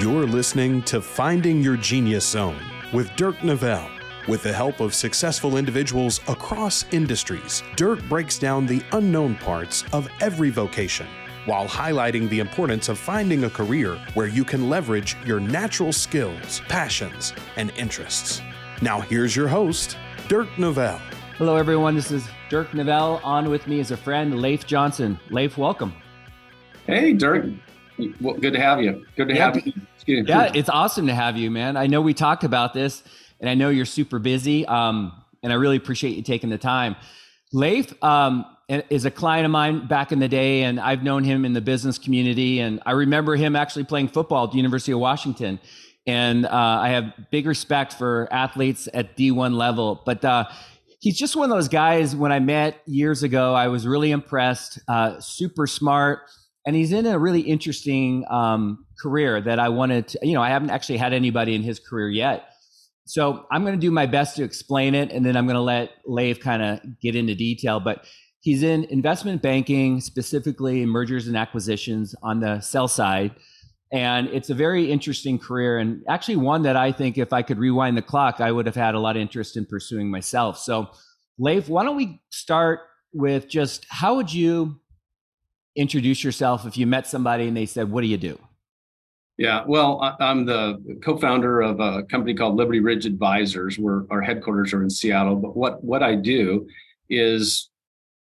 You're listening to Finding Your Genius Zone with Dirk Nevelle. With the help of successful individuals across industries, Dirk breaks down the unknown parts of every vocation while highlighting the importance of finding a career where you can leverage your natural skills, passions, and interests. Now, here's your host, Dirk Nevelle. Hello, everyone. This is Dirk Nevelle. On with me is a friend, Leif Johnson. Leif, welcome. Hey, Dirk. Well, good to have you. Good to yeah, have you. Yeah, it's awesome to have you, man. I know we talked about this, and I know you're super busy, um, and I really appreciate you taking the time. Leif um, is a client of mine back in the day, and I've known him in the business community, and I remember him actually playing football at the University of Washington. And uh, I have big respect for athletes at D1 level, but uh, he's just one of those guys. When I met years ago, I was really impressed. Uh, super smart and he's in a really interesting um, career that I wanted to, you know, I haven't actually had anybody in his career yet. So I'm going to do my best to explain it, and then I'm going to let Leif kind of get into detail. But he's in investment banking, specifically mergers and acquisitions on the sell side. And it's a very interesting career, and actually one that I think if I could rewind the clock, I would have had a lot of interest in pursuing myself. So, Leif, why don't we start with just how would you introduce yourself if you met somebody and they said, What do you do? Yeah, well, I'm the co-founder of a company called Liberty Ridge Advisors, where our headquarters are in Seattle. But what what I do is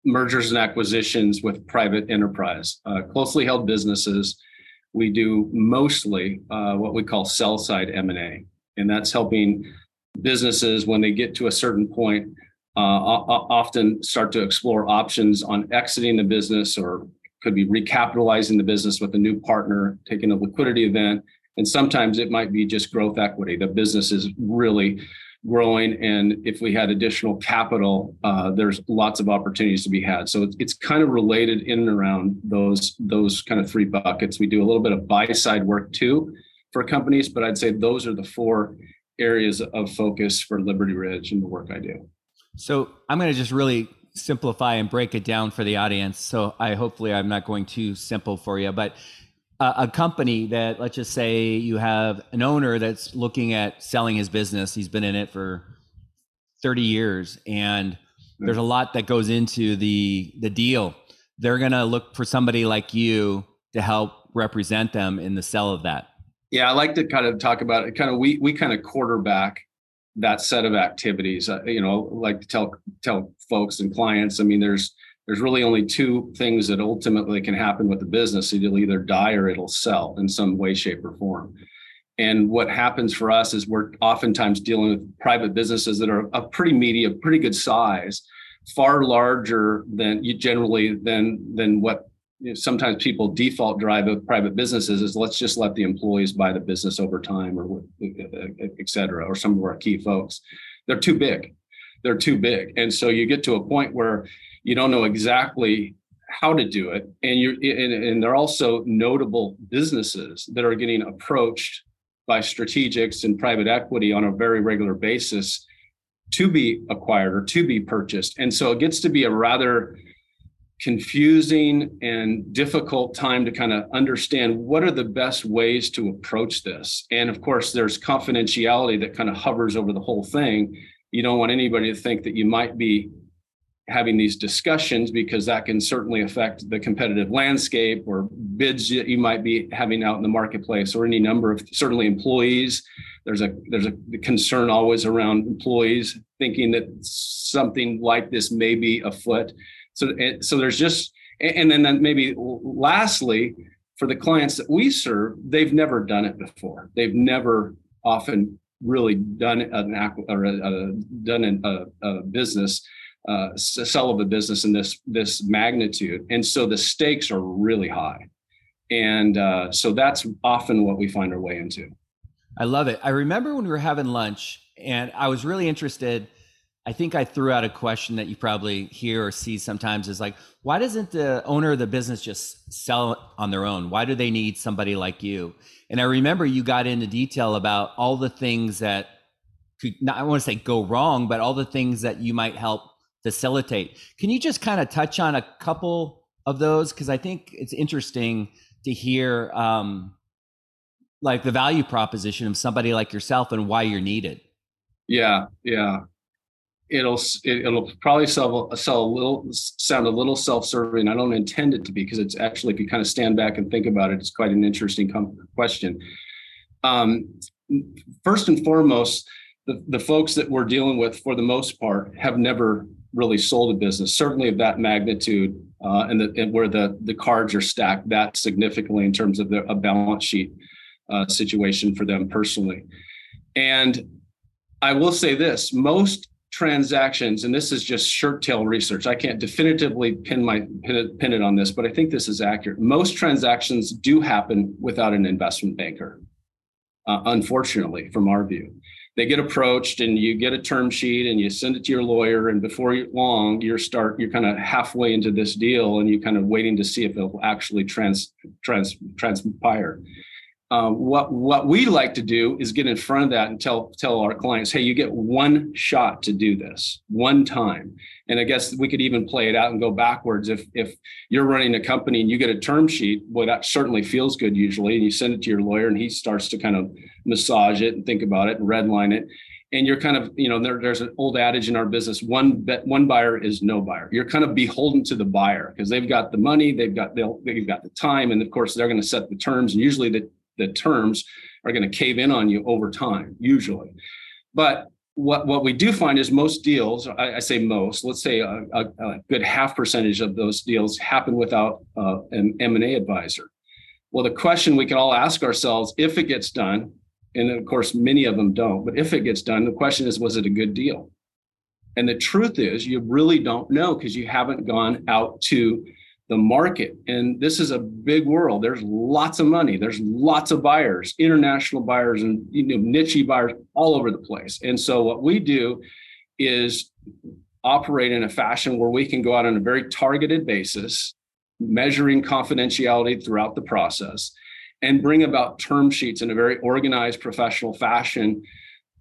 mergers and acquisitions with private enterprise, uh, closely held businesses. We do mostly uh, what we call sell side M and A, and that's helping businesses when they get to a certain point uh, often start to explore options on exiting the business or could be recapitalizing the business with a new partner, taking a liquidity event, and sometimes it might be just growth equity. The business is really growing, and if we had additional capital, uh, there's lots of opportunities to be had. So it's, it's kind of related in and around those those kind of three buckets. We do a little bit of buy side work too for companies, but I'd say those are the four areas of focus for Liberty Ridge and the work I do. So I'm going to just really simplify and break it down for the audience. So I hopefully I'm not going too simple for you, but a, a company that let's just say you have an owner that's looking at selling his business. He's been in it for 30 years and there's a lot that goes into the the deal. They're going to look for somebody like you to help represent them in the sell of that. Yeah, I like to kind of talk about it. Kind of we we kind of quarterback that set of activities. Uh, you know, like to tell tell folks and clients. I mean, there's there's really only two things that ultimately can happen with the business. It'll either die or it'll sell in some way, shape, or form. And what happens for us is we're oftentimes dealing with private businesses that are a pretty meaty, a pretty good size, far larger than you generally than than what you know, sometimes people default drive of private businesses is let's just let the employees buy the business over time or et cetera, or some of our key folks. They're too big. They're too big. And so you get to a point where you don't know exactly how to do it. And you're and, and they're also notable businesses that are getting approached by strategics and private equity on a very regular basis to be acquired or to be purchased. And so it gets to be a rather confusing and difficult time to kind of understand what are the best ways to approach this. And of course, there's confidentiality that kind of hovers over the whole thing. You don't want anybody to think that you might be having these discussions because that can certainly affect the competitive landscape or bids that you might be having out in the marketplace or any number of certainly employees there's a there's a concern always around employees thinking that something like this may be afoot so, so there's just, and then, then maybe lastly, for the clients that we serve, they've never done it before. They've never often really done an or a, a, done a, a business, uh, sell of a business in this this magnitude, and so the stakes are really high, and uh, so that's often what we find our way into. I love it. I remember when we were having lunch, and I was really interested I think I threw out a question that you probably hear or see sometimes is like, why doesn't the owner of the business just sell on their own? Why do they need somebody like you? And I remember you got into detail about all the things that could not, I want to say go wrong, but all the things that you might help facilitate. Can you just kind of touch on a couple of those? Because I think it's interesting to hear um, like the value proposition of somebody like yourself and why you're needed. Yeah, yeah. It'll it, will probably sell sell a little sound a little self-serving. I don't intend it to be because it's actually if you kind of stand back and think about it, it's quite an interesting question. Um, first and foremost, the, the folks that we're dealing with, for the most part, have never really sold a business, certainly of that magnitude, uh, and, the, and where the the cards are stacked that significantly in terms of the, a balance sheet uh, situation for them personally. And I will say this: most transactions, and this is just shirt tail research. I can't definitively pin my pin it, pin it on this, but I think this is accurate. Most transactions do happen without an investment banker, uh, unfortunately, from our view they get approached and you get a term sheet and you send it to your lawyer and before long you're start you're kind of halfway into this deal and you're kind of waiting to see if it will actually trans trans transpire um, what what we like to do is get in front of that and tell tell our clients, hey, you get one shot to do this one time. And I guess we could even play it out and go backwards. If if you're running a company and you get a term sheet, well, that certainly feels good usually, and you send it to your lawyer and he starts to kind of massage it and think about it and redline it. And you're kind of, you know, there, there's an old adage in our business: one bet, one buyer is no buyer. You're kind of beholden to the buyer because they've got the money, they've got they've got the time, and of course they're going to set the terms. And usually the the terms are going to cave in on you over time, usually. But what, what we do find is most deals, I, I say most, let's say a, a, a, good half percentage of those deals happen without uh, an M&A advisor. Well, the question we can all ask ourselves, if it gets done, and of course many of them don't, but if it gets done, the question is, was it a good deal? And the truth is, you really don't know because you haven't gone out to the market. And this is a big world. There's lots of money. There's lots of buyers, international buyers and you know niche buyers all over the place. And so what we do is operate in a fashion where we can go out on a very targeted basis, measuring confidentiality throughout the process and bring about term sheets in a very organized professional fashion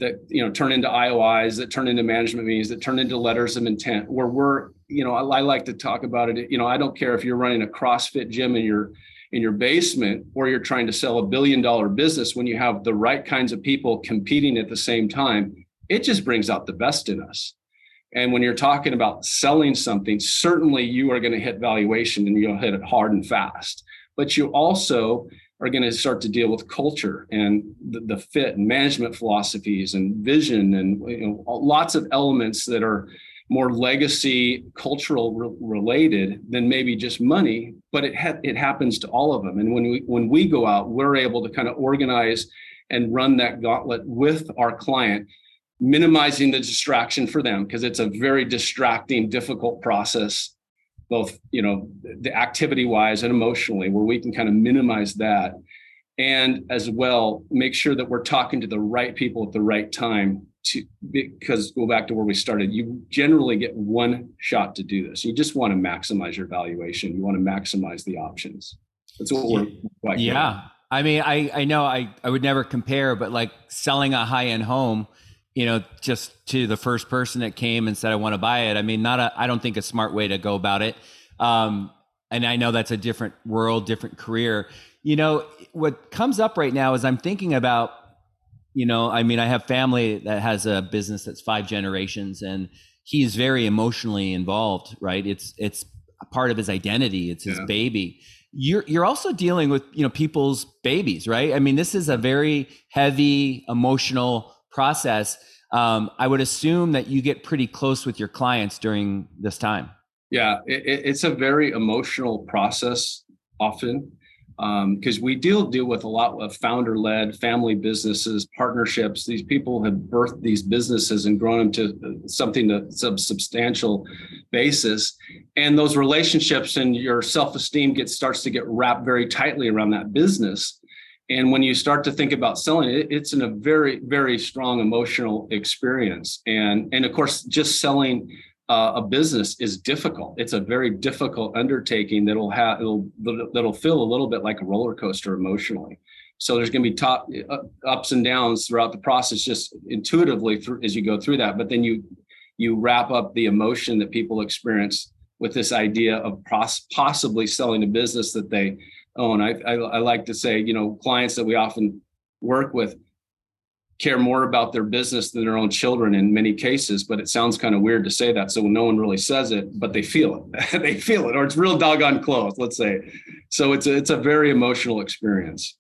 that you know turn into IOIs, that turn into management meetings, that turn into letters of intent, where we're you know I, I, like to talk about it. You know I don't care if you're running a CrossFit gym in your in your basement or you're trying to sell a billion dollar business when you have the right kinds of people competing at the same time. It just brings out the best in us. And when you're talking about selling something, certainly you are going to hit valuation and you'll hit it hard and fast. But you also are going to start to deal with culture and the, the fit and management philosophies and vision and you know, lots of elements that are more legacy cultural re- related than maybe just money but it ha- it happens to all of them. And when we when we go out we're able to kind of organize and run that gauntlet with our client minimizing the distraction for them because it's a very distracting difficult process both you know the activity wise and emotionally where we can kind of minimize that and as well make sure that we're talking to the right people at the right time to because go back to where we started you generally get one shot to do this you just want to maximize your valuation you want to maximize the options that's what we're like yeah i mean i i know i i would never compare but like selling a high end home you know, just to the first person that came and said, I want to buy it. I mean, not a, I don't think a smart way to go about it. Um, and I know that's a different world, different career. You know, what comes up right now is I'm thinking about, you know, I mean, I have family that has a business that's five generations and he's very emotionally involved, right? It's, it's part of his identity. It's his yeah. baby. You're, you're also dealing with, you know, people's babies, right? I mean, this is a very heavy emotional process, um, I would assume that you get pretty close with your clients during this time. Yeah, it, it's a very emotional process often because um, we deal deal with a lot of founder led family businesses, partnerships. These people have birthed these businesses and grown them to something that's a substantial basis, and those relationships and your self esteem gets starts to get wrapped very tightly around that business. And when you start to think about selling it, it's in a very, very strong emotional experience. And, and of course, just selling uh, a business is difficult. It's a very difficult undertaking that'll have it'll that'll feel a little bit like a roller coaster emotionally. So there's going to be top uh, ups and downs throughout the process, just intuitively through, as you go through that. But then you you wrap up the emotion that people experience with this idea of pos- possibly selling a business that they own. I, I, I like to say, you know, clients that we often work with care more about their business than their own children in many cases but it sounds kind of weird to say that so no one really says it but they feel it. They feel it or it's real doggone close let's say. So it's a, it's a very emotional experience.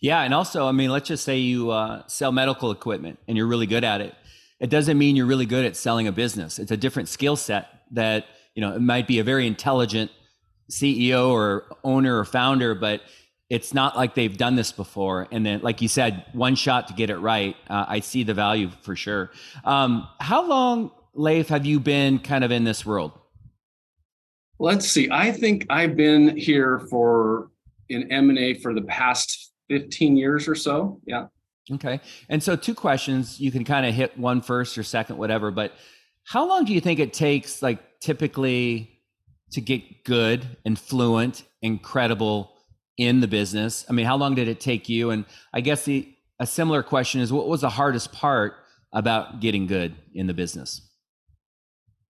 Yeah and also i mean let's just say you uh, sell medical equipment and you're really good at it. It doesn't mean you're really good at selling a business. It's a different skill set that you know it might be a very intelligent ceo or owner or founder but it's not like they've done this before. And then, like you said, one shot to get it right. Uh, I see the value for sure. Um, how long, Leif, have you been kind of in this world? Let's see. I think I've been here for in M and A for the past fifteen years or so. Yeah. Okay. And so, two questions. You can kind of hit one first or second, whatever. But how long do you think it takes, like typically, to get good and fluent, incredible? In the business? I mean, how long did it take you? And I guess the a similar question is what was the hardest part about getting good in the business?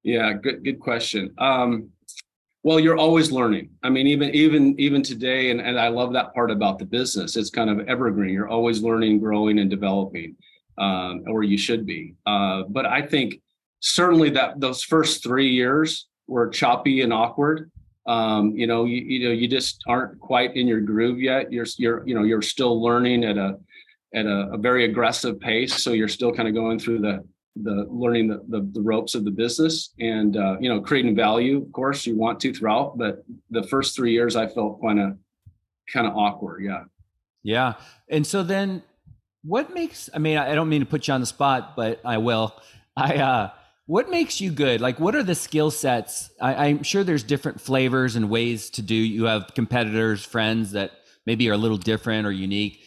Yeah, good good question. Um, well, you're always learning. I mean, even even even today, and, and I love that part about the business. It's kind of evergreen. You're always learning, growing, and developing, um, or you should be. Uh, but I think certainly that those first three years were choppy and awkward um, you know you, you know you just aren't quite in your groove yet. You're you're you know you're still learning at a at a, a very aggressive pace. So you're still kind of going through the the learning the, the, the ropes of the business and uh, you know creating value of course you want to throughout but the first three years i felt kind of kind of awkward. Yeah. Yeah. And so then what makes i mean i don't mean to put you on the spot but i will. I uh what makes you good? Like, what are the skill sets? I, am sure there's different flavors and ways to do. You have competitors, friends that maybe are a little different or unique.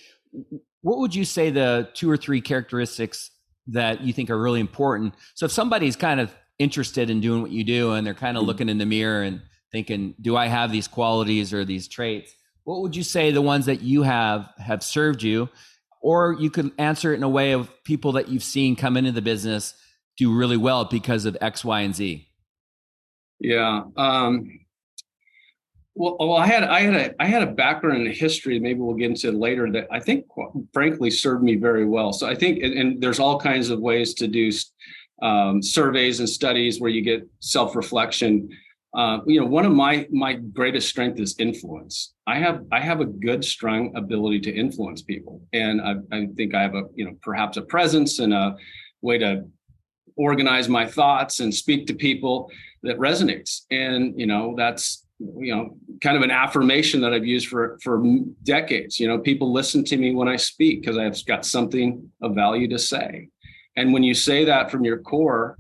What would you say the two or three characteristics that you think are really important? So, if somebody's kind of interested in doing what you do and they're kind of looking in the mirror and thinking, do I have these qualities or these traits? What would you say the ones that you have have served you? Or you could answer it in a way of people that you've seen come into the business do really well because of X, Y, and Z? Yeah. Um, well, well, I had I had a I had a background in history. Maybe we'll get into later. That I think, frankly, served me very well. So I think, and, and there's all kinds of ways to do um, surveys and studies where you get self reflection. Uh, you know, one of my my greatest strength is influence. I have I have a good, strong ability to influence people, and I, I think I have a you know perhaps a presence and a way to organize my thoughts and speak to people that resonates. And you know that's you know kind of an affirmation that i've used for for decades. You know people listen to me when i speak because i've got something of value to say. And when you say that from your core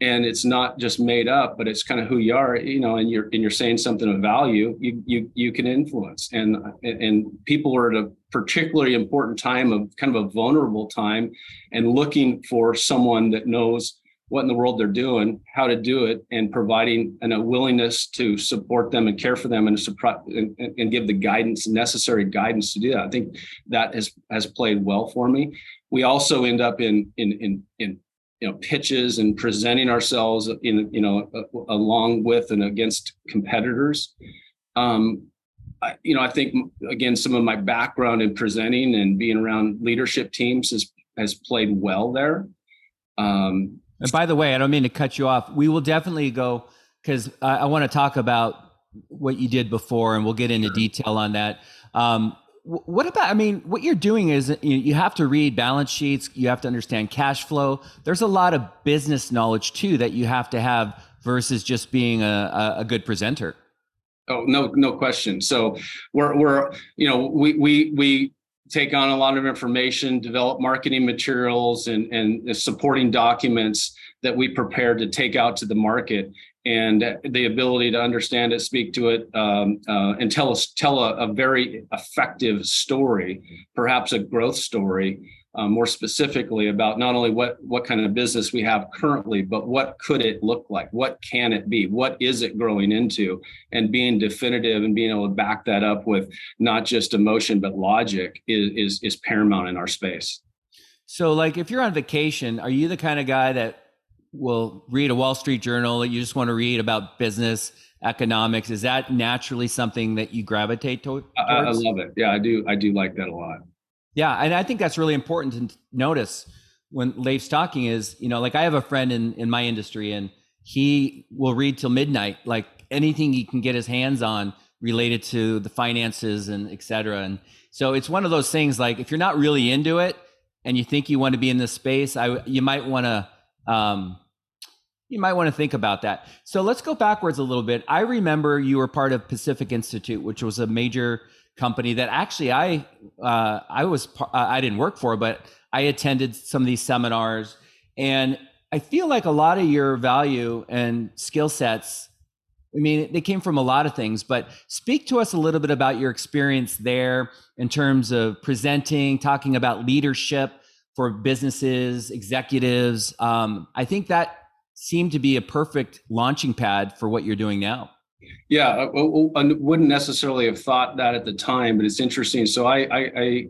and it's not just made up but it's kind of who you are you know and you're and you're saying something of value you you you can influence. And and people are at a particularly important time of kind of a vulnerable time and looking for someone that knows what in the world they're doing how to do it and providing and a willingness to support them and care for them and, and, and give the guidance necessary guidance to do that. I think that has has played well for me. We also end up in in in in you know pitches and presenting ourselves in you know along with and against competitors. Um, I, you know i think again some of my background in presenting and being around leadership teams has has played well there. Um, and by the way i don't mean to cut you off. We will definitely go because I, I want to talk about what you did before and we'll get into detail on that. Um, what about i mean what you're doing is you have to read balance sheets you have to understand cash flow. There's a lot of business knowledge too that you have to have versus just being a, a good presenter. Oh no no question. So we're we're you know we we we take on a lot of information develop marketing materials and and supporting documents that we prepare to take out to the market. And the ability to understand it, speak to it, um, uh, and tell us tell a, a, very effective story, perhaps a growth story, uh, more specifically about not only what what kind of business we have currently, but what could it look like? What can it be? What is it growing into? And being definitive and being able to back that up with not just emotion but logic is is, is paramount in our space. So, like, if you're on vacation, are you the kind of guy that will read a Wall Street Journal, that you just want to read about business, economics. Is that naturally something that you gravitate to- towards? I, I love it. Yeah, I do. I do like that a lot. Yeah, and I think that's really important to notice when Leif's talking is, you know, like I have a friend in in my industry and he will read till midnight, like anything he can get his hands on related to the finances and et cetera. And so it's one of those things like if you're not really into it and you think you want to be in this space, I you might want to um, you might want to think about that. So let's go backwards a little bit. I remember you were part of Pacific Institute, which was a major company that actually I uh, I was uh, I didn't work for, but I attended some of these seminars, and I feel like a lot of your value and skill sets. I mean, they came from a lot of things, but speak to us a little bit about your experience there in terms of presenting, talking about leadership for businesses, executives. Um, I think that seemed to be a perfect launching pad for what you're doing now. Yeah, I, I, wouldn't necessarily have thought that at the time, but it's interesting. So I, I, I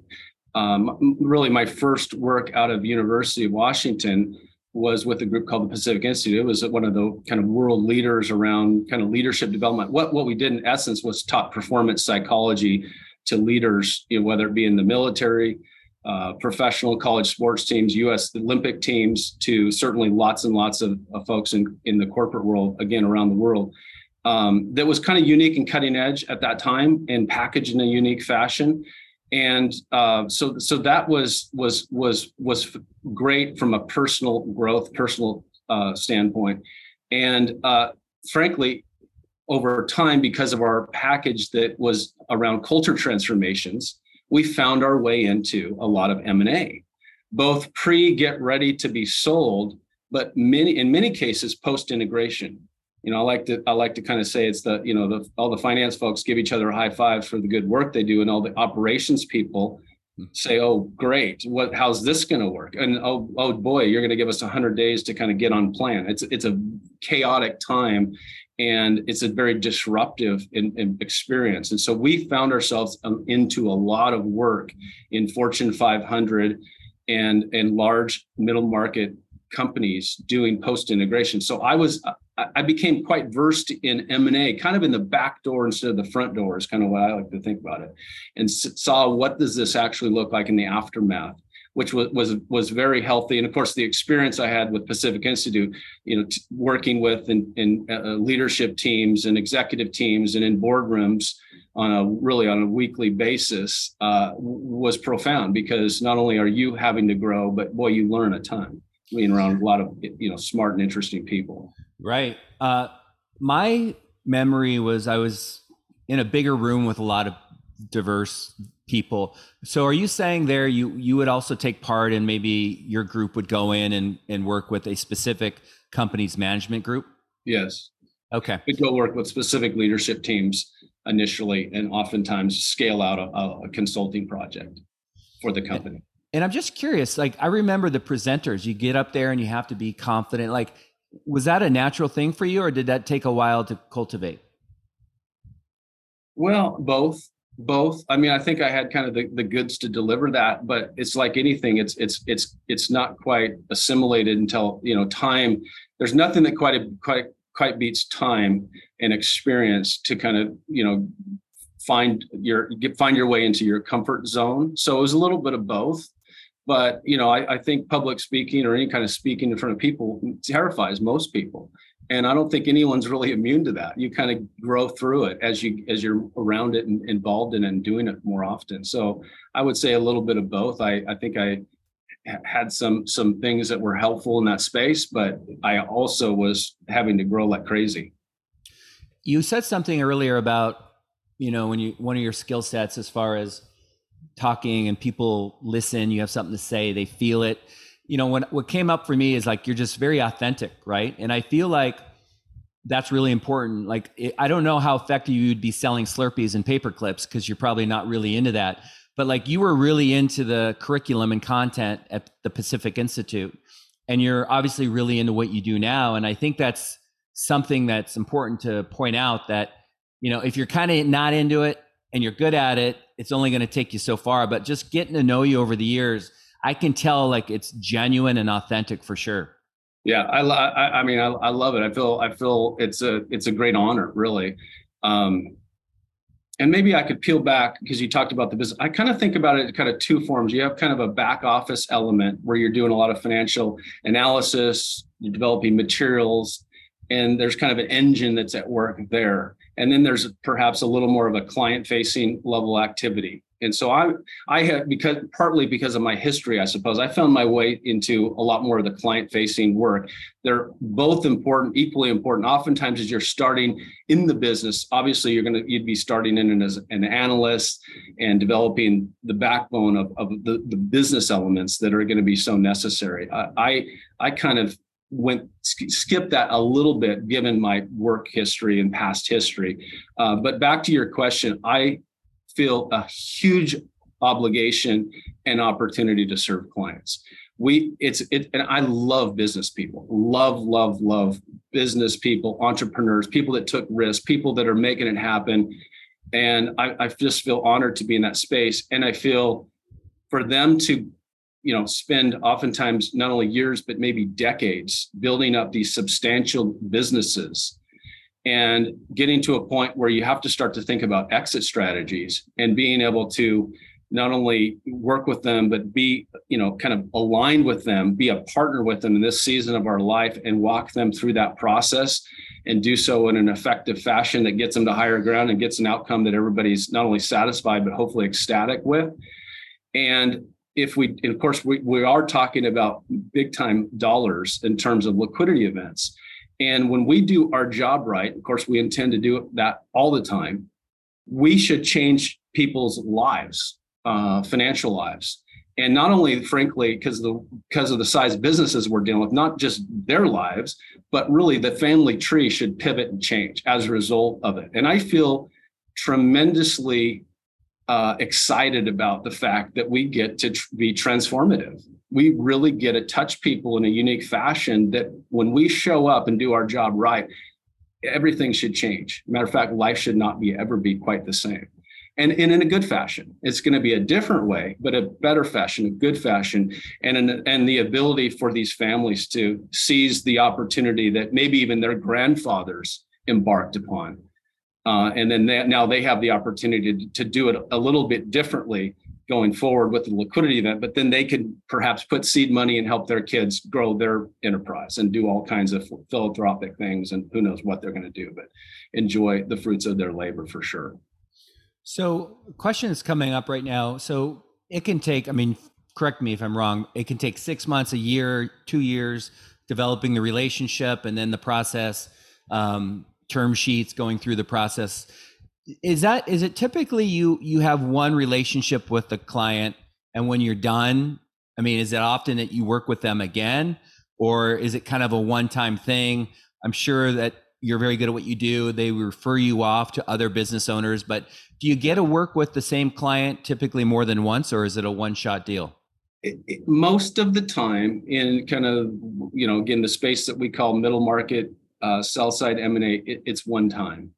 um, really my first work out of University of Washington was with a group called the Pacific Institute. It was one of the kind of world leaders around kind of leadership development. What what we did in essence was taught performance psychology to leaders, you know, whether it be in the military, uh, professional college sports teams, U.S. Olympic teams, to certainly lots and lots of, of folks in in the corporate world, again around the world. Um, that was kind of unique and cutting edge at that time and packaged in a unique fashion. And uh, so so that was was was was great from a personal growth personal uh, standpoint. And uh, frankly over time because of our package that was around culture transformations we found our way into a lot of m&a both pre get ready to be sold but many in many cases post integration you know, I like to I like to kind of say it's the you know the all the finance folks give each other a high fives for the good work they do, and all the operations people say, "Oh, great! What? How's this going to work?" And oh, oh boy, you're going to give us 100 days to kind of get on plan. It's it's a chaotic time, and it's a very disruptive in, in experience. And so we found ourselves um, into a lot of work in Fortune 500 and and large middle market companies doing post integration. So I was I became quite versed in M&A, kind of in the back door instead of the front door is kind of what I like to think about it. And saw what does this actually look like in the aftermath, which was was was very healthy. And of course, the experience I had with Pacific Institute, you know, t- working with in, in uh, leadership teams and executive teams and in boardrooms on a really on a weekly basis uh, was profound because not only are you having to grow, but boy, you learn a ton being around a lot of you know smart and interesting people. Right. Uh, my memory was I was in a bigger room with a lot of diverse people. So are you saying there you you would also take part and maybe your group would go in and, and work with a specific company's management group? Yes. Okay. We go work with specific leadership teams initially and oftentimes scale out a, a consulting project for the company. And I'm just curious, like I remember the presenters, you get up there and you have to be confident. Like was that a natural thing for you or did that take a while to cultivate? Well both both. I mean i think i had kind of the, the goods to deliver that but it's like anything it's it's it's it's not quite assimilated until you know time there's nothing that quite quite quite beats time and experience to kind of you know find your get find your way into your comfort zone. So it was a little bit of both but you know I, I, think public speaking or any kind of speaking in front of people terrifies most people. And i don't think anyone's really immune to that. You kind of grow through it as you as you're around it and involved in and doing it more often. So i would say a little bit of both. I i think i had some some things that were helpful in that space but i also was having to grow like crazy. You said something earlier about you know when you one of your skill sets as far as talking and people listen, you have something to say, they feel it. You know, when what came up for me is like you're just very authentic, right? And I feel like that's really important. Like it, I don't know how effective you'd be selling Slurpees and paper clips because you're probably not really into that. But like you were really into the curriculum and content at the Pacific Institute, and you're obviously really into what you do now. And I think that's something that's important to point out that you know if you're kind of not into it and you're good at it, it's only going to take you so far. But just getting to know you over the years, I can tell like it's genuine and authentic for sure. Yeah, I, I, I mean, I, I love it. I feel, I feel it's a, it's a great honor, really. Um, and maybe I could peel back because you talked about the business. I kind of think about it kind of two forms. You have kind of a back office element where you're doing a lot of financial analysis, you're developing materials, and there's kind of an engine that's at work there. And then there's perhaps a little more of a client facing level activity. And so I I have because partly because of my history, I suppose, I found my way into a lot more of the client facing work. They're both important, equally important. Oftentimes, as you're starting in the business, obviously you're gonna you'd be starting in as an analyst and developing the backbone of, of the, the business elements that are going to be so necessary. I I, I kind of went skip that a little bit given my work history and past history uh, but back to your question i feel a huge obligation and opportunity to serve clients. We it's it and I love business people. Love love love business people, entrepreneurs, people that took risks, people that are making it happen. And I, I just feel honored to be in that space. And I feel for them to you know spend oftentimes not only years but maybe decades building up these substantial businesses and getting to a point where you have to start to think about exit strategies and being able to not only work with them but be you know kind of aligned with them be a partner with them in this season of our life and walk them through that process and do so in an effective fashion that gets them to higher ground and gets an outcome that everybody's not only satisfied but hopefully ecstatic with. And if we of course we, we are talking about big time dollars in terms of liquidity events and when we do our job right, of course, we intend to do that all the time. We should change people's lives, uh, financial lives, and not only, frankly, because the because of the size businesses we're dealing with, not just their lives, but really the family tree should pivot and change as a result of it. And I feel tremendously uh, excited about the fact that we get to tr- be transformative we really get to touch people in a unique fashion that when we show up and do our job right, everything should change. Matter of fact, life should not be ever be quite the same. And, and in a good fashion. It's going to be a different way, but a better fashion, a good fashion, and an, and the ability for these families to seize the opportunity that maybe even their grandfathers embarked upon. Uh, and then they, now they have the opportunity to, to do it a little bit differently going forward with the liquidity event, but then they could perhaps put seed money and help their kids grow their enterprise and do all kinds of philanthropic things. And who knows what they're going to do, but enjoy the fruits of their labor for sure. So, question is coming up right now. So, it can take, I mean, correct me if I'm wrong, it can take six months, a year, two years developing the relationship and then the process, um, term sheets, going through the process. Is that is it typically you you have one relationship with the client and when you're done i mean is it often that you work with them again? Or is it kind of a one time thing? I'm sure that you're very good at what you do. They refer you off to other business owners but do you get to work with the same client typically more than once or is it a one shot deal? It, it, most of the time in kind of you know again the space that we call middle market uh, sell side m&a it, it's one time.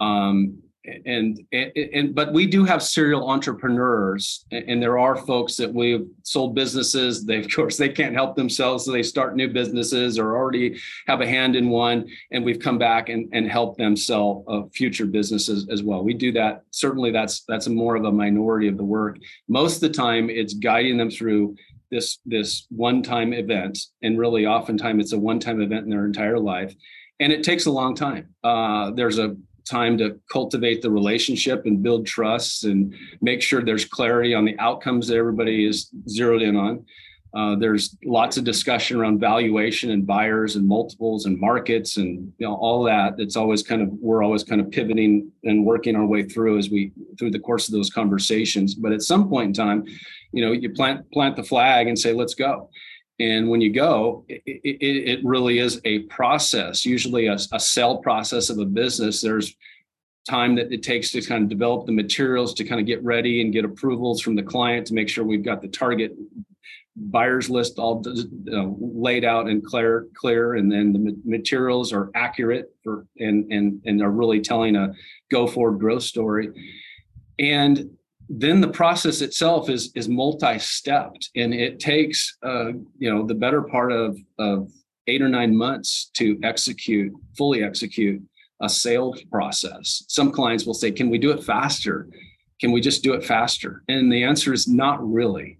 Um, and, and, and but we do have serial entrepreneurs and there are folks that we've sold businesses they of course they can't help themselves so they start new businesses or already have a hand in one and we've come back and, and help them sell uh, future businesses as well. We do that certainly that's that's more of a minority of the work. Most of the time it's guiding them through this this one time event and really oftentimes it's a one time event in their entire life and it takes a long time uh, there's a time to cultivate the relationship and build trust and make sure there's clarity on the outcomes that everybody is zeroed in on. Uh, there's lots of discussion around valuation and buyers and multiples and markets and you know all that. It's always kind of we're always kind of pivoting and working our way through as we through the course of those conversations. But at some point in time, you know, you plant plant the flag and say, let's go. And when you go, it, it, it really is a process, usually a, a sell process of a business. There's time that it takes to kind of develop the materials to kind of get ready and get approvals from the client to make sure we've got the target buyers list all uh, laid out and clear clear and then the materials are accurate for and and and are really telling a go forward growth story and then the process itself is is multi-stepped and it takes uh, you know the better part of of eight or nine months to execute fully execute a sales process. Some clients will say, Can we do it faster? Can we just do it faster? And the answer is not really.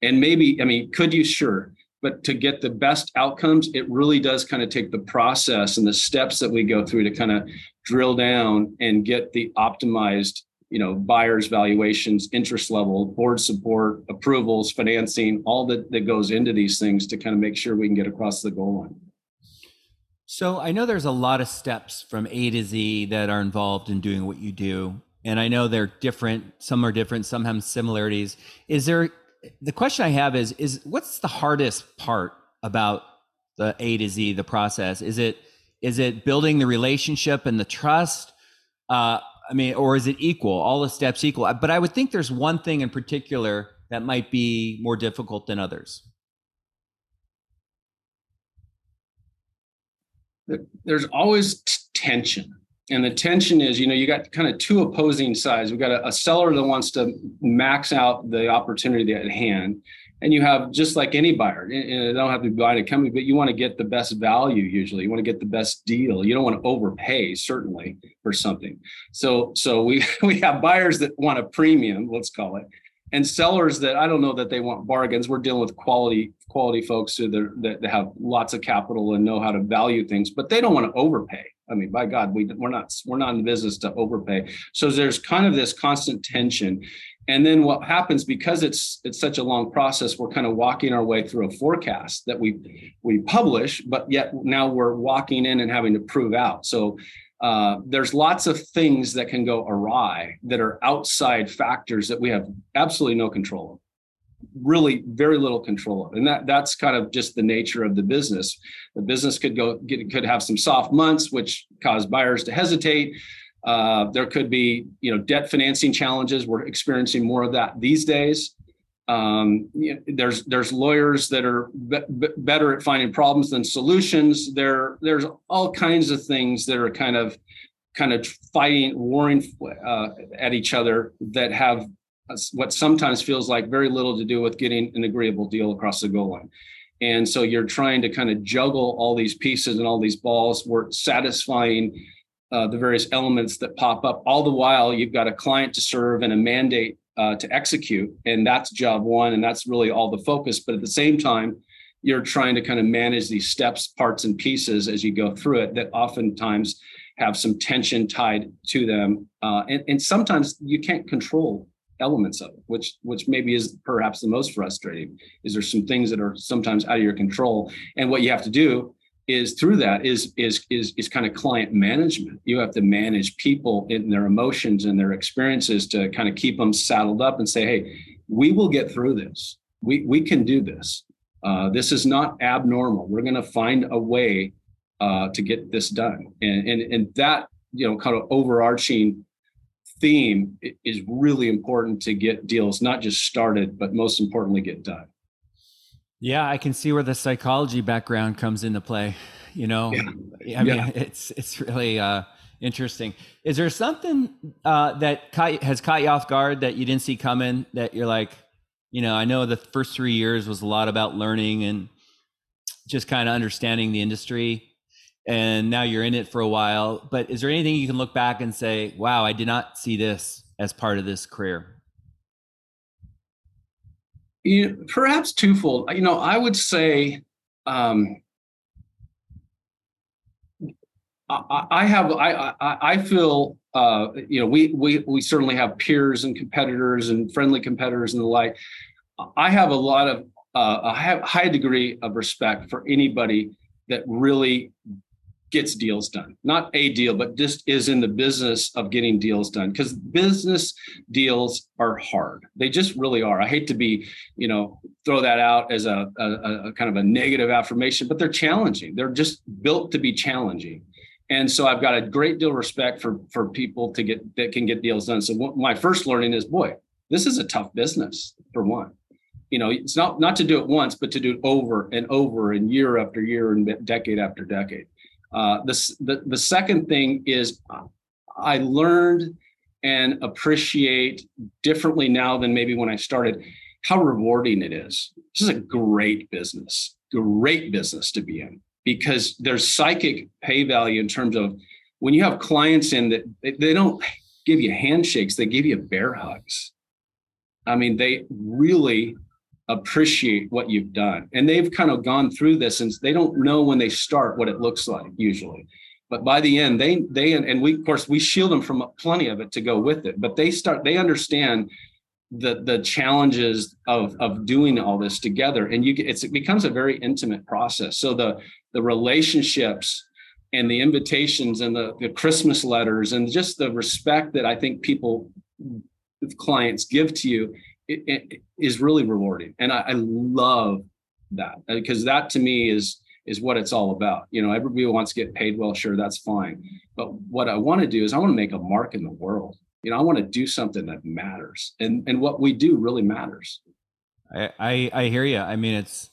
And maybe, I mean, could you? Sure. But to get the best outcomes, it really does kind of take the process and the steps that we go through to kind of drill down and get the optimized you know buyers valuations interest level board support approvals financing all that that goes into these things to kind of make sure we can get across the goal line. So i know there's a lot of steps from a to z that are involved in doing what you do and i know they're different some are different some have similarities. Is there the question i have is is what's the hardest part about the a to z the process? Is it is it building the relationship and the trust? Uh, I mean, or is it equal? All the steps equal? But I would think there's one thing in particular that might be more difficult than others. There's always t- tension. And the tension is, you know, you got kind of two opposing sides. We've got a, a seller that wants to max out the opportunity at hand and you have just like any buyer and they don't have to be buying a company but you want to get the best value usually. You want to get the best deal. You don't want to overpay certainly for something. So so we we have buyers that want a premium let's call it and sellers that i don't know that they want bargains. We're dealing with quality quality folks that, that have lots of capital and know how to value things but they don't want to overpay. I mean, by God, we, we're not we're not in the business to overpay. So there's kind of this constant tension, and then what happens because it's it's such a long process we're kind of walking our way through a forecast that we we publish but yet now we're walking in and having to prove out. So uh, there's lots of things that can go awry that are outside factors that we have absolutely no control of. Really very little control of. And that that's kind of just the nature of the business. The business could go get, could have some soft months which cause buyers to hesitate uh, there could be, you know, debt financing challenges. We're experiencing more of that these days. Um, you know, there's there's lawyers that are be- be- better at finding problems than solutions. There there's all kinds of things that are kind of kind of fighting, warring uh, at each other that have what sometimes feels like very little to do with getting an agreeable deal across the goal line. And so you're trying to kind of juggle all these pieces and all these balls. We're satisfying uh, the various elements that pop up. All the while, you've got a client to serve and a mandate uh, to execute, and that's job one, and that's really all the focus. But at the same time, you're trying to kind of manage these steps, parts, and pieces as you go through it that oftentimes have some tension tied to them, uh, and, and sometimes you can't control elements of it, which which maybe is perhaps the most frustrating. Is there some things that are sometimes out of your control, and what you have to do is through that is is is is kind of client management. You have to manage people in their emotions and their experiences to kind of keep them saddled up and say, "Hey, we will get through this. We we can do this. Uh, this is not abnormal. We're going to find a way uh, to get this done." And and and that you know kind of overarching theme is really important to get deals not just started, but most importantly, get done. Yeah, I can see where the psychology background comes into play. You know, yeah. I mean, yeah. it's it's really uh, interesting. Is there something uh, that caught, has caught you off guard that you didn't see coming? That you're like, you know, I know the first three years was a lot about learning and just kind of understanding the industry, and now you're in it for a while. But is there anything you can look back and say, "Wow, I did not see this as part of this career"? You know, perhaps twofold. You know, I would say um, I, I have I I, I feel uh, you know we we we certainly have peers and competitors and friendly competitors and the like. I have a lot of uh, a high degree of respect for anybody that really gets deals done. Not a deal, but just is in the business of getting deals done because business deals are hard. They just really are. I hate to be, you know, throw that out as a, a, a kind of a negative affirmation, but they're challenging. They're just built to be challenging. And so I've got a great deal of respect for for people to get that can get deals done. So my first learning is, boy, this is a tough business for one you know it's not not to do it once but to do it over and over and year after year and decade after decade uh, the, the, the second thing is I learned and appreciate differently now than maybe when I started how rewarding it is. This is a great business, great business to be in because there's psychic pay value in terms of when you have clients in that they, they don't give you handshakes, they give you bear hugs. I mean, they really appreciate what you've done. And they've kind of gone through this and they don't know when they start what it looks like usually. But by the end, they they and we of course we shield them from plenty of it to go with it. But they start they understand the the challenges of of doing all this together and you it's it becomes a very intimate process so the the relationships and the invitations and the, the christmas letters and just the respect that i think people clients give to you it, it is really rewarding. And I, I love that because that to me is is what it's all about. You know everybody wants to get paid well sure that's fine. But what i want to do is i want to make a mark in the world. You know i want to do something that matters. And and what we do really matters. I i, I hear you i mean it's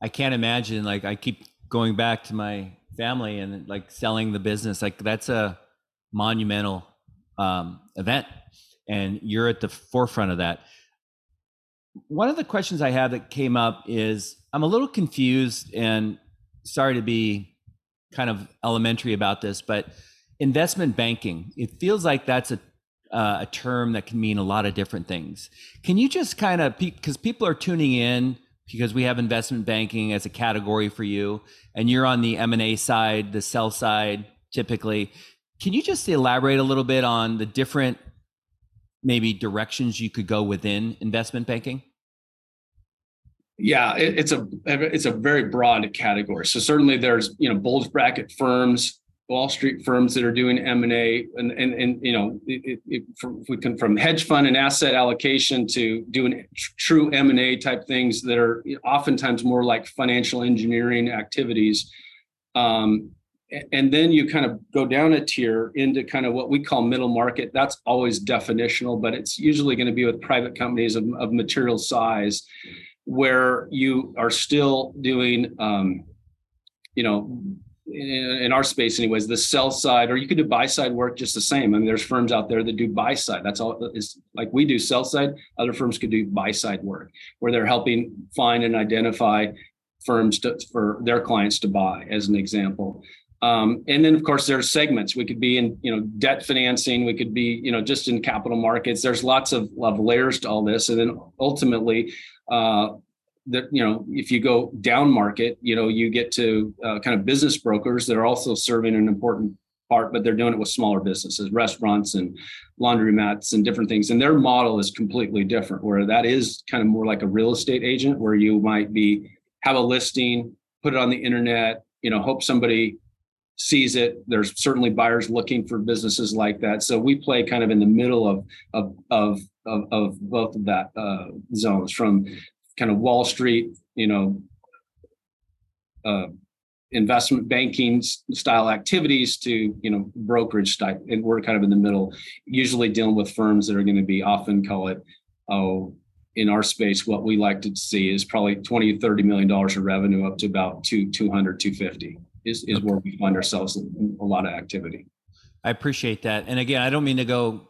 i can't imagine like i keep going back to my family and like selling the business. Like that's a monumental um, event. And you're at the forefront of that one of the questions i have that came up is i'm a little confused and sorry to be kind of elementary about this but investment banking it feels like that's a uh, a term that can mean a lot of different things. Can you just kind of because people are tuning in because we have investment banking as a category for you, and you're on the M and A side, the sell side, typically. Can you just elaborate a little bit on the different maybe directions you could go within investment banking? Yeah, it, it's a it's a very broad category. So certainly there's you know bulge bracket firms Wall Street firms that are doing M and A, and and you know, it, it, from, we can from hedge fund and asset allocation to doing true M and A type things that are oftentimes more like financial engineering activities. Um, and then you kind of go down a tier into kind of what we call middle market. That's always definitional, but it's usually going to be with private companies of, of material size, where you are still doing, um, you know, in, in, our space anyways the sell side or you could do buy side work just the same. I mean there's firms out there that do buy side. That's all is like we do sell side. Other firms could do buy side work where they're helping find and identify firms to, for their clients to buy as an example um, and then of course there's segments. We could be in you know debt financing. We could be you know just in capital markets. There's lots of, of layers to all this. And then ultimately uh, that you know if you go down market you know you get to uh, kind of business brokers that are also serving an important part but they're doing it with smaller businesses restaurants and laundromats and different things. And their model is completely different where that is kind of more like a real estate agent where you might be have a listing put it on the internet you know hope somebody sees it. There's certainly buyers looking for businesses like that. So we play kind of in the middle of of of of, of both of that uh, zones from kind of Wall Street, you know, uh, investment banking style activities to you know brokerage type, and we're kind of in the middle, usually dealing with firms that are going to be often call it oh in our space what we like to see is probably 20 30 million dollars of revenue up to about two 200 250 is, is okay. where we find ourselves a lot of activity i appreciate that and again i don't mean to go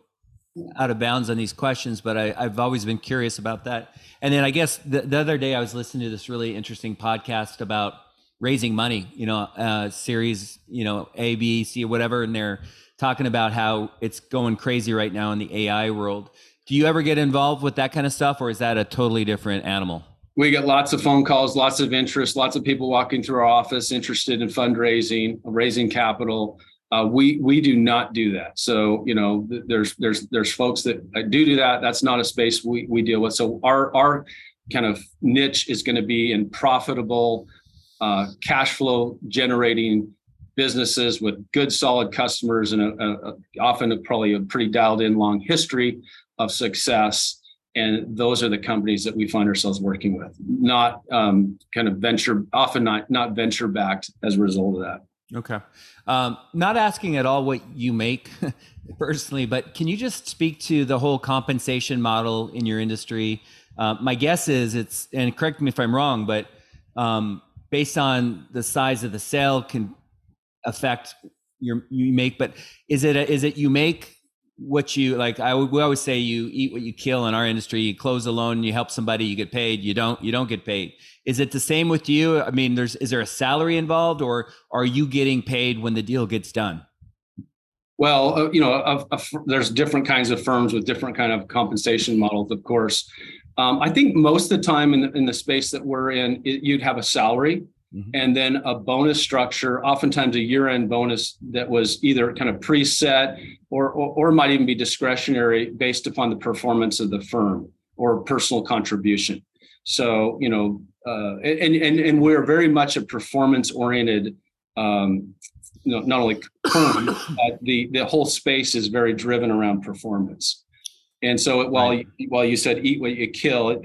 out of bounds on these questions, but I, have always been curious about that. And then I guess the, the, other day I was listening to this really interesting podcast about raising money, you know, uh, series, you know, A, B, C, whatever, and they're talking about how it's going crazy right now in the AI world. Do you ever get involved with that kind of stuff, or is that a totally different animal? We get lots of phone calls, lots of interest, lots of people walking through our office interested in fundraising, raising capital uh, we we do not do that. So you know, there's there's there's folks that do do that. That's not a space we we deal with. So our our kind of niche is going to be in profitable, uh, cash flow generating businesses with good solid customers and a, a, often a, probably a pretty dialed in long history of success and those are the companies that we find ourselves working with not um, kind of venture often not not venture backed as a result of that Okay. Um, not asking at all what you make personally, but can you just speak to the whole compensation model in your industry? Uh, my guess is it's, and correct me if I'm wrong, but um, based on the size of the sale can affect your you make. But is it a, is it you make what you like? I we always say you eat what you kill in our industry. You close a loan, you help somebody, you get paid. You don't you don't get paid. Is it the same with you? I mean, there's is there a salary involved, or are you getting paid when the deal gets done? Well, uh, you know, a, a, there's different kinds of firms with different kind of compensation models, of course. Um, I think most of the time in the, in the space that we're in, it, you'd have a salary mm-hmm. and then a bonus structure, oftentimes a year-end bonus that was either kind of preset or, or, or might even be discretionary based upon the performance of the firm or personal contribution. So, you know, uh, and, and, and we're very much a performance oriented um, you know, not only firm, but the the whole space is very driven around performance. And so while right. you, while you said eat what you kill,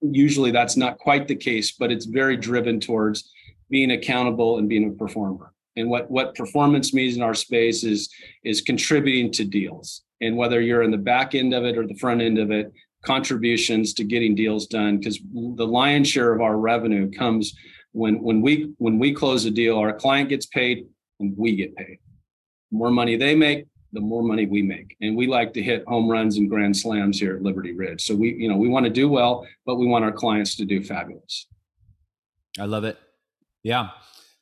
usually that's not quite the case, but it's very driven towards being accountable and being a performer. And what what performance means in our space is is contributing to deals. And whether you're in the back end of it or the front end of it, contributions to getting deals done. Because the lion's share of our revenue comes when when we when we close a deal our client gets paid and we get paid. The more money they make the more money we make. And we like to hit home runs and grand slams here at liberty ridge. So we you know we want to do well but we want our clients to do fabulous. I love it yeah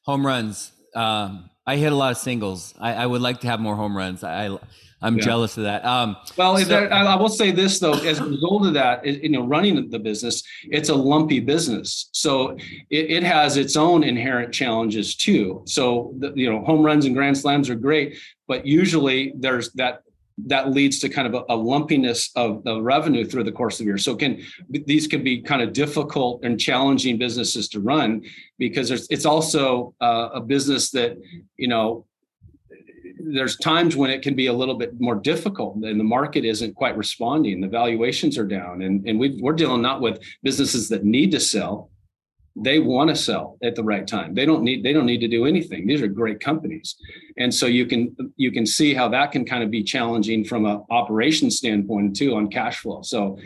home runs um, i hit a lot of singles I, I would like to have more home runs i I'm yeah. jealous of that. Um, well, so, there, I will say this though, as a result of that, you know, running the business, it's a lumpy business, so it, it has its own inherent challenges too. So, the, you know, home runs and grand slams are great, but usually there's that that leads to kind of a, a, lumpiness of the revenue through the course of the year. So can these can be kind of difficult and challenging businesses to run because it's also uh, a business that you know there's times when it can be a little bit more difficult and the market isn't quite responding. The valuations are down, and, and we are dealing not with businesses that need to sell. They want to sell at the right time. They don't need they don't need to do anything. These are great companies, and so you can you can see how that can kind of be challenging from an operation standpoint too on cash flow. So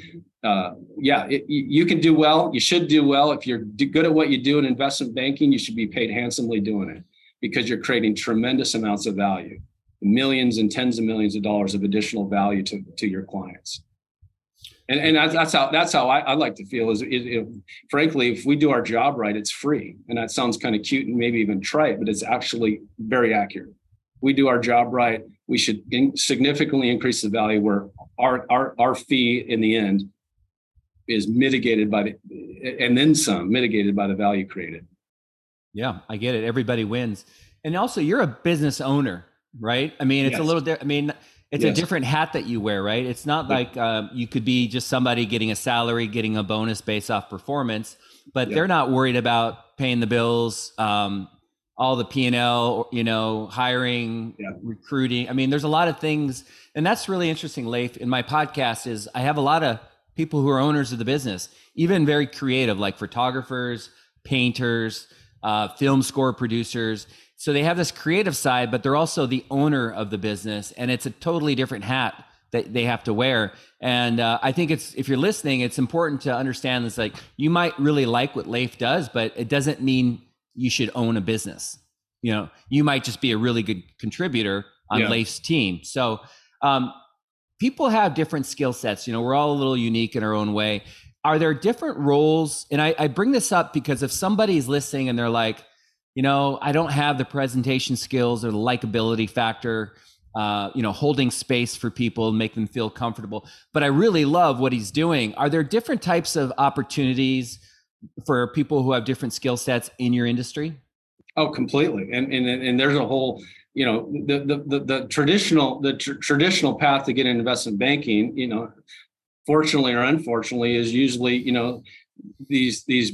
uh, yeah, it, you can do well. You should do well if you're good at what you do in investment banking. You should be paid handsomely doing it because you're creating tremendous amounts of value, millions and tens of millions of dollars of additional value to, to your clients. And, and that's how that's how I, I like to feel is frankly, if we do our job right, it's free. And that sounds kind of cute and maybe even trite, but it's actually very accurate. We do our job right. We should in, significantly increase the value where our, our, our fee in the end is mitigated by the, and then some mitigated by the value created. Yeah, I get it. Everybody wins. And also, you're a business owner, right? I mean, it's yes. a little. Di- I mean, it's yes. a different hat that you wear, right? It's not yeah. like um, you could be just somebody getting a salary, getting a bonus based off performance, but yeah. they're not worried about paying the bills, um, all the P and L, you know, hiring, yeah. recruiting. I mean, there's a lot of things, and that's really interesting. Leif, in my podcast, is I have a lot of people who are owners of the business, even very creative, like photographers, painters uh, film score producers. So they have this creative side, but they're also the owner of the business, and it's a totally different hat that they have to wear. And uh, I think it's if you're listening, it's important to understand this. Like you might really like what Leif does, but it doesn't mean you should own a business. You know, you might just be a really good contributor on yeah. Leif's team. So um, people have different skill sets. You know, we're all a little unique in our own way are there different roles? And I, I bring this up because if somebody's listening and they're like, you know, I don't have the presentation skills or the likability factor, uh, you know, holding space for people and make them feel comfortable, but I really love what he's doing. Are there different types of opportunities for people who have different skill sets in your industry? Oh, completely. And and and there's a whole, you know, the the the, the traditional the tr- traditional path to get into investment banking, you know, fortunately or unfortunately, is usually you know these these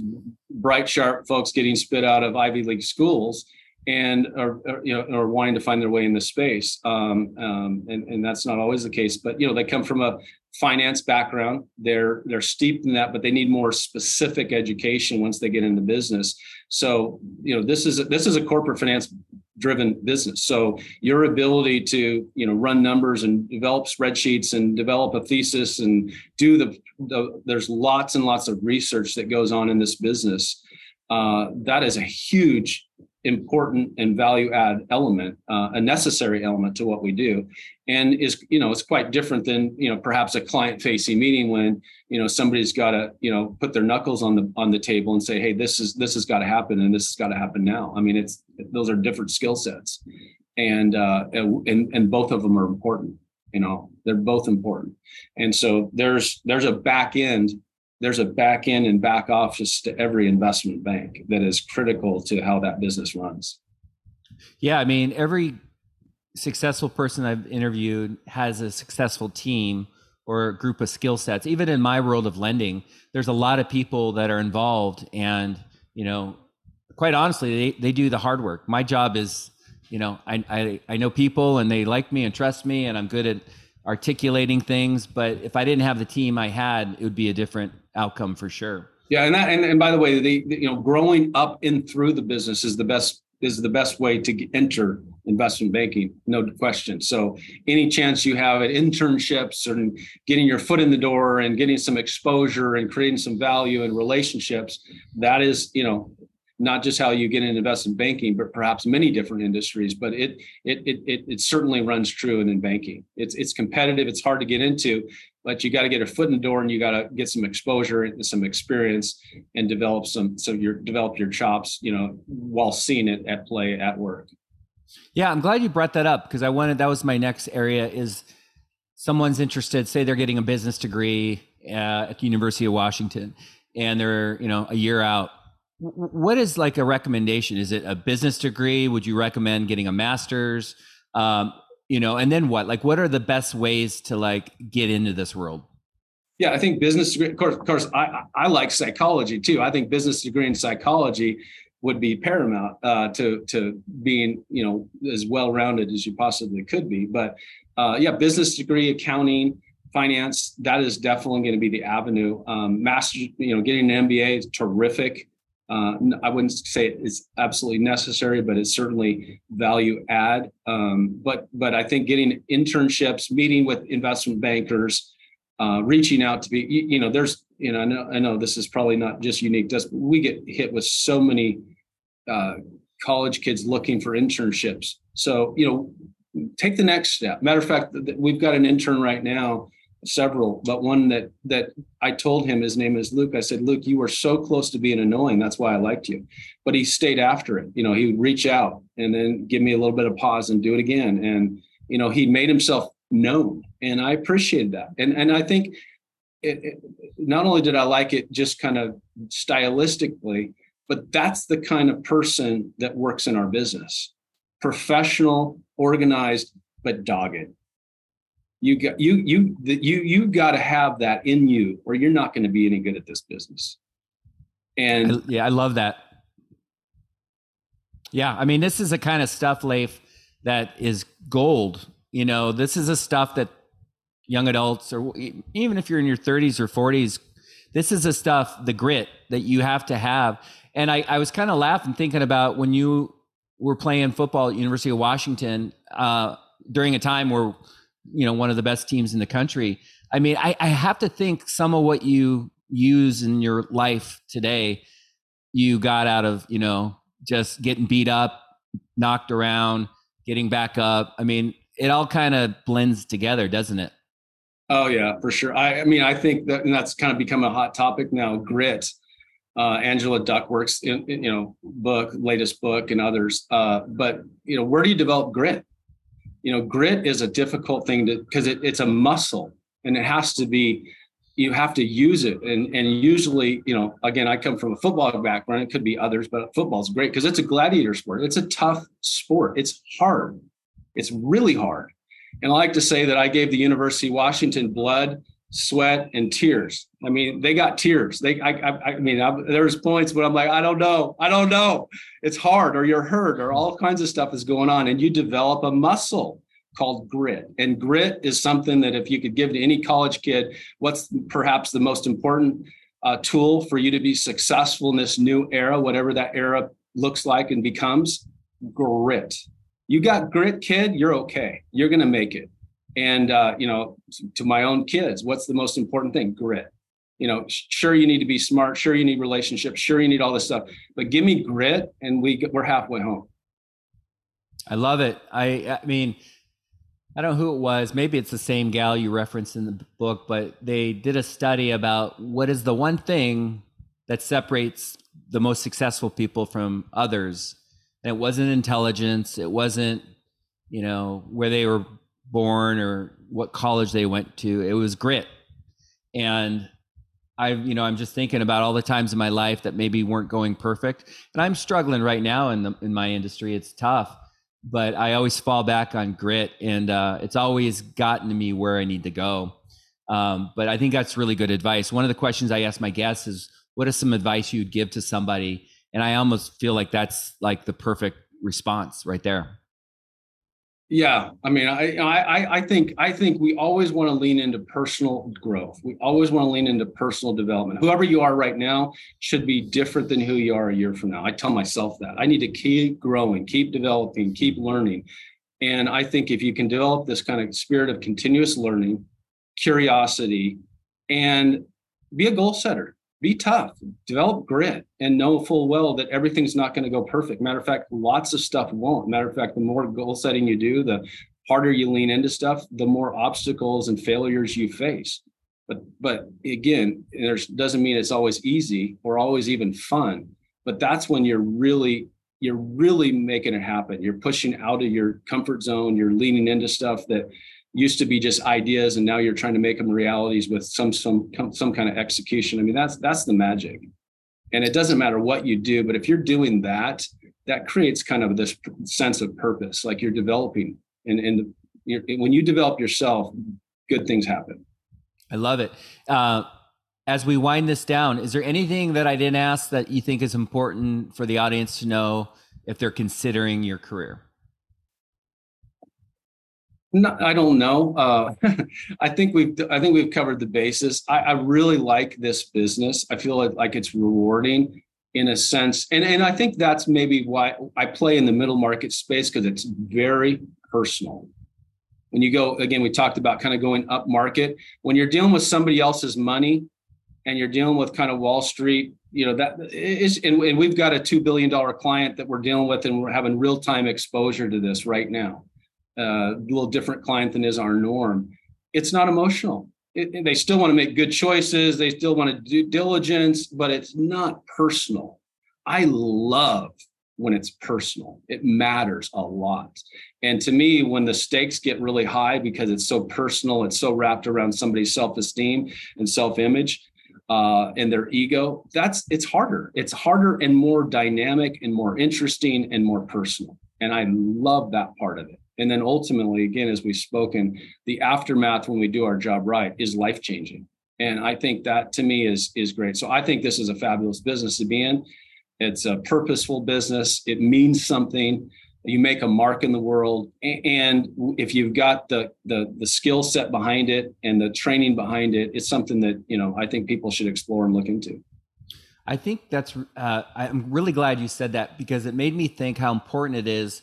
bright sharp folks getting spit out of Ivy League schools and are, are, you know are wanting to find their way in the space. Um, um, and, and that's not always the case but you know they come from a finance background. They're they're steeped in that but they need more specific education once they get into business. So you know this is a, this is a corporate finance driven business. So your ability to you know run numbers and develop spreadsheets and develop a thesis and do the, the there's lots and lots of research that goes on in this business. Uh, that is a huge important and value add element, uh, a necessary element to what we do, and is you know it's quite different than you know perhaps a client facing meeting when you know somebody's got to you know put their knuckles on the on the table and say hey this is this has got to happen and this has got to happen now. I mean it's those are different skill sets, and uh, and and both of them are important. You know, they're both important, and so there's there's a back end there's a back end and back office to every investment bank that is critical to how that business runs. Yeah, I mean, every successful person I've interviewed has a successful team or a group of skill sets. Even in my world of lending, there's a lot of people that are involved and, you know, quite honestly, they, they do the hard work. My job is, you know, I, I, I know people and they like me and trust me and I'm good at articulating things. But if I didn't have the team I had, it would be a different outcome for sure. Yeah, and that and, and by the way, the, the you know growing up in through the business is the best is the best way to enter investment banking, no question. So any chance you have at internships and getting your foot in the door and getting some exposure and creating some value and relationships, that is, you know, not just how you get in investment banking, but perhaps many different industries. But it it it it, it certainly runs true in banking. It's it's competitive. It's hard to get into, but you got to get a foot in the door and you got to get some exposure and some experience and develop some so your develop your chops. You know, while seeing it at play at work. Yeah, I'm glad you brought that up because I wanted that was my next area is someone's interested. Say they're getting a business degree uh, at the University of Washington and they're you know a year out what is like a recommendation? Is it a business degree? Would you recommend getting a master's? Um, you know, and then what? Like, what are the best ways to like get into this world? Yeah, I think business degree. Of course, of course, I I like psychology too. I think business degree in psychology would be paramount uh, to to being you know as well rounded as you possibly could be. But uh, yeah, business degree, accounting, finance, that is definitely going to be the avenue. Um, master, you know, getting an MBA is terrific. Uh, I wouldn't say it's absolutely necessary, but it's certainly value add. Um, but but I think getting internships, meeting with investment bankers, uh, reaching out to be you, you, know there's you know I know I know this is probably not just unique. Just we get hit with so many uh, college kids looking for internships. So you know take the next step. Matter of fact, we've got an intern right now several, but one that that I told him his name is Luke. I said, Luke, you were so close to being annoying. That's why I liked you. But he stayed after it. You know, he would reach out and then give me a little bit of pause and do it again. And you know, he made himself known, and I appreciated that. And and I think it, it, not only did I like it just kind of stylistically, but that's the kind of person that works in our business. Professional, organized, but dogged you got you you you you got to have that in you or you're not going to be any good at this business. And I, yeah i love that. Yeah i mean this is the kind of stuff leif that is gold you know? This is a stuff that young adults or even if you're in your 30s or 40s this is the stuff the grit that you have to have. And i, I was kind of laughing thinking about when you were playing football at university of washington uh, during a time where you know one of the best teams in the country. I mean, I, I have to think some of what you use in your life today, you got out of you know just getting beat up, knocked around, getting back up. I mean, it all kind of blends together, doesn't it? Oh yeah, for sure. I, I mean, I think that and that's kind of become a hot topic now. Grit. Uh, Angela Duckworth's, in, in, you know, book, latest book, and others. Uh, but you know, where do you develop grit? You know grit is a difficult thing to because it, it's a muscle and it has to be you have to use it. And and usually you know again i come from a football background. It could be others but football's great because it's a gladiator sport. It's a tough sport. It's hard. It's really hard. And i like to say that i gave the university of washington blood sweat and tears. I mean they got tears. They i i, I mean I, there's points but i'm like i don't know. I don't know. It's hard or you're hurt or all kinds of stuff is going on and you develop a muscle called grit. And grit is something that if you could give to any college kid what's perhaps the most important uh, tool for you to be successful in this new era whatever that era looks like and becomes? Grit. You got grit kid you're okay. You're going to make it and uh, you know to my own kids what's the most important thing? Grit. You know sure you need to be smart sure you need relationships sure you need all this stuff but give me grit and we we're halfway home. I love it. I i mean i don't know who it was maybe it's the same gal you referenced in the book but they did a study about what is the one thing that separates the most successful people from others. And it wasn't intelligence it wasn't you know, where they were born or what college they went to. It was grit. And I, you know, I'm just thinking about all the times in my life that maybe weren't going perfect. And I'm struggling right now in the in my industry. It's tough, but I always fall back on grit and uh, it's always gotten to me where I need to go. Um, but I think that's really good advice. One of the questions I ask my guests is, what is some advice you'd give to somebody? And I almost feel like that's like the perfect response right there. Yeah, I mean, I, I, I think, I think we always want to lean into personal growth. We always want to lean into personal development. Whoever you are right now should be different than who you are a year from now. I tell myself that I need to keep growing, keep developing, keep learning. And I think if you can develop this kind of spirit of continuous learning, curiosity, and be a goal setter, be tough, develop grit, and know full well that everything's not going to go perfect. Matter of fact, lots of stuff won't. Matter of fact, the more goal setting you do, the harder you lean into stuff, the more obstacles and failures you face. But but again, there's doesn't mean it's always easy or always even fun. But that's when you're really you're really making it happen. You're pushing out of your comfort zone. You're leaning into stuff that used to be just ideas and now you're trying to make them realities with some some some kind of execution. I mean that's that's the magic. And it doesn't matter what you do but if you're doing that that creates kind of this sense of purpose like you're developing. And and when you develop yourself good things happen. I love it. Uh, as we wind this down is there anything that i didn't ask that you think is important for the audience to know if they're considering your career no, I don't know. Uh, I think we've I think we've covered the basis. I, I really like this business. I feel like, like it's rewarding in a sense, and and I think that's maybe why I play in the middle market space because it's very personal. When you go again, we talked about kind of going up market. When you're dealing with somebody else's money, and you're dealing with kind of Wall Street, you know that is, and, and we've got a two billion dollar client that we're dealing with, and we're having real time exposure to this right now uh, a little different client than is our norm. It's not emotional. It, they still want to make good choices. They still want to do diligence, but it's not personal. I love when it's personal. It matters a lot. And to me, when the stakes get really high because it's so personal, it's so wrapped around somebody's self-esteem and self-image uh, and their ego, that's it's harder. It's harder and more dynamic and more interesting and more personal. And I love that part of it. And then ultimately, again, as we've spoken, the aftermath when we do our job right is life changing. And I think that to me is is great. So I think this is a fabulous business to be in. It's a purposeful business. It means something. You make a mark in the world, and if you've got the the the skill set behind it and the training behind it, it's something that you know I think people should explore and look into. I think that's. Uh, I'm really glad you said that because it made me think how important it is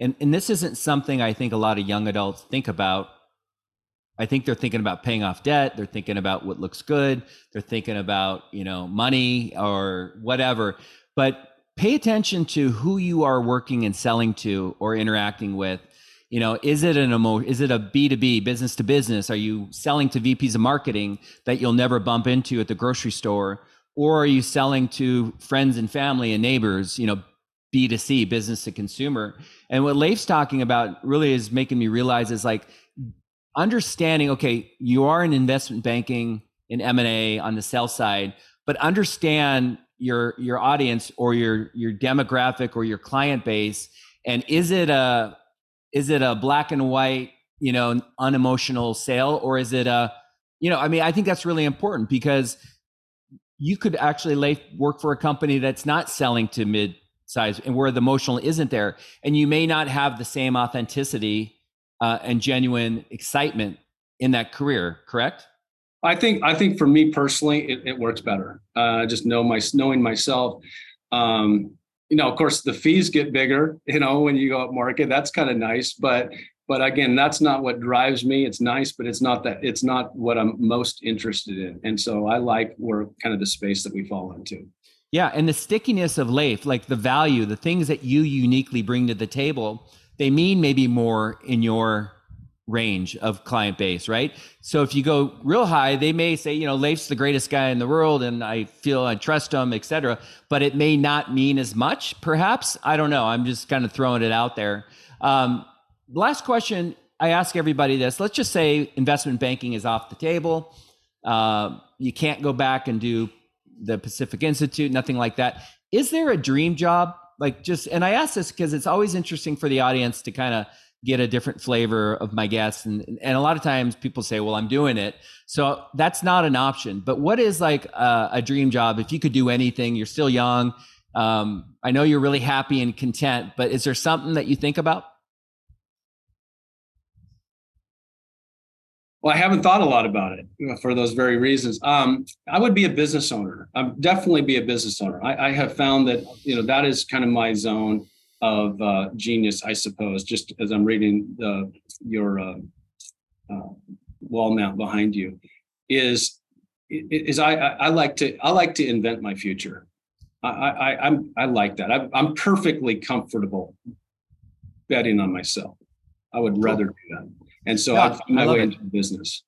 and and this isn't something I think a lot of young adults think about. I think they're thinking about paying off debt. They're thinking about what looks good. They're thinking about you know money or whatever. But pay attention to who you are working and selling to or interacting with. You know, is it an emo- is it a B two B business to business? Are you selling to VPs of marketing that you'll never bump into at the grocery store, or are you selling to friends and family and neighbors? You know, B2C, business to consumer. And what Leif's talking about really is making me realize is like understanding, okay, you are in investment banking in M&A on the sell side, but understand your your audience or your your demographic or your client base and is it a is it a black and white, you know, unemotional sale or is it a you know, I mean, I think that's really important because you could actually lay, work for a company that's not selling to mid size and where the emotional isn't there. And you may not have the same authenticity uh, and genuine excitement in that career correct? I think i think for me personally it, it works better. Uh, just know my knowing myself um, you know of course the fees get bigger you know when you go up market that's kind of nice but but again that's not what drives me. It's nice but it's not that it's not what i'm most interested in. And so i like where kind of the space that we fall into yeah, and the stickiness of Leif, like the value, the things that you uniquely bring to the table, they mean maybe more in your range of client base, right? So if you go real high, they may say, you know, Leif's the greatest guy in the world and I feel I trust him, etc. But it may not mean as much, perhaps. I don't know. I'm just kind of throwing it out there. Um, last question I ask everybody this. Let's just say investment banking is off the table. Uh, you can't go back and do the Pacific Institute, nothing like that. Is there a dream job? Like just, and I ask this because it's always interesting for the audience to kind of get a different flavor of my guests. And, and a lot of times people say, well, I'm doing it. So that's not an option. But what is like a, a dream job? If you could do anything, you're still young. Um, I know you're really happy and content, but is there something that you think about? Well, I haven't thought a lot about it for those very reasons. Um, I would be a business owner. I'm definitely be a business owner. I, I, have found that you know that is kind of my zone of uh, genius, I suppose. Just as I'm reading the, your uh, uh, wall mount behind you, is is I, I like to I like to invent my future. I, I I'm I like that. I, I'm perfectly comfortable betting on myself. I would rather do that. And so yeah, I found my way it. into business.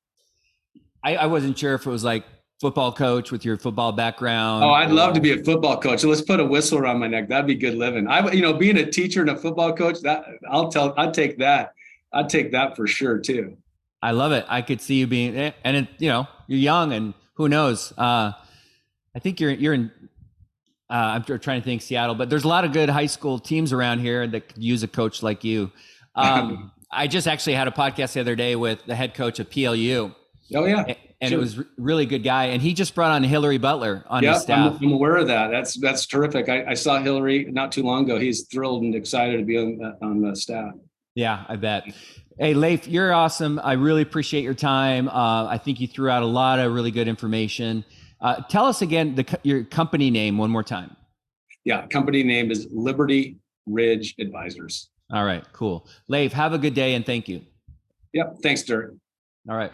I, I wasn't sure if it was like football coach with your football background. Oh, I'd love to be a football coach. So let's put a whistle around my neck. That'd be good living. I, you know, being a teacher and a football coach, that I'll tell, I'd take that. I'd take that for sure too. I love it. I could see you being, eh, and it, you know, you're young and who knows? Uh, I think you're, you're in, uh, I'm trying to think Seattle, but there's a lot of good high school teams around here that could use a coach like you. Um, I just actually had a podcast the other day with the head coach of PLU. Oh yeah, and sure. it was really good guy, and he just brought on Hillary Butler on yep, his staff. I'm, I'm, aware of that. That's that's terrific. I, I, saw Hillary not too long ago. He's thrilled and excited to be on on the staff. Yeah, I bet. Hey, Leif, you're awesome. I really appreciate your time. Uh, I think you threw out a lot of really good information. Uh, tell us again the your company name one more time. Yeah, company name is Liberty Ridge Advisors. All right, cool. Leif, have a good day and thank you. Yep. Thanks, Dirk. All right.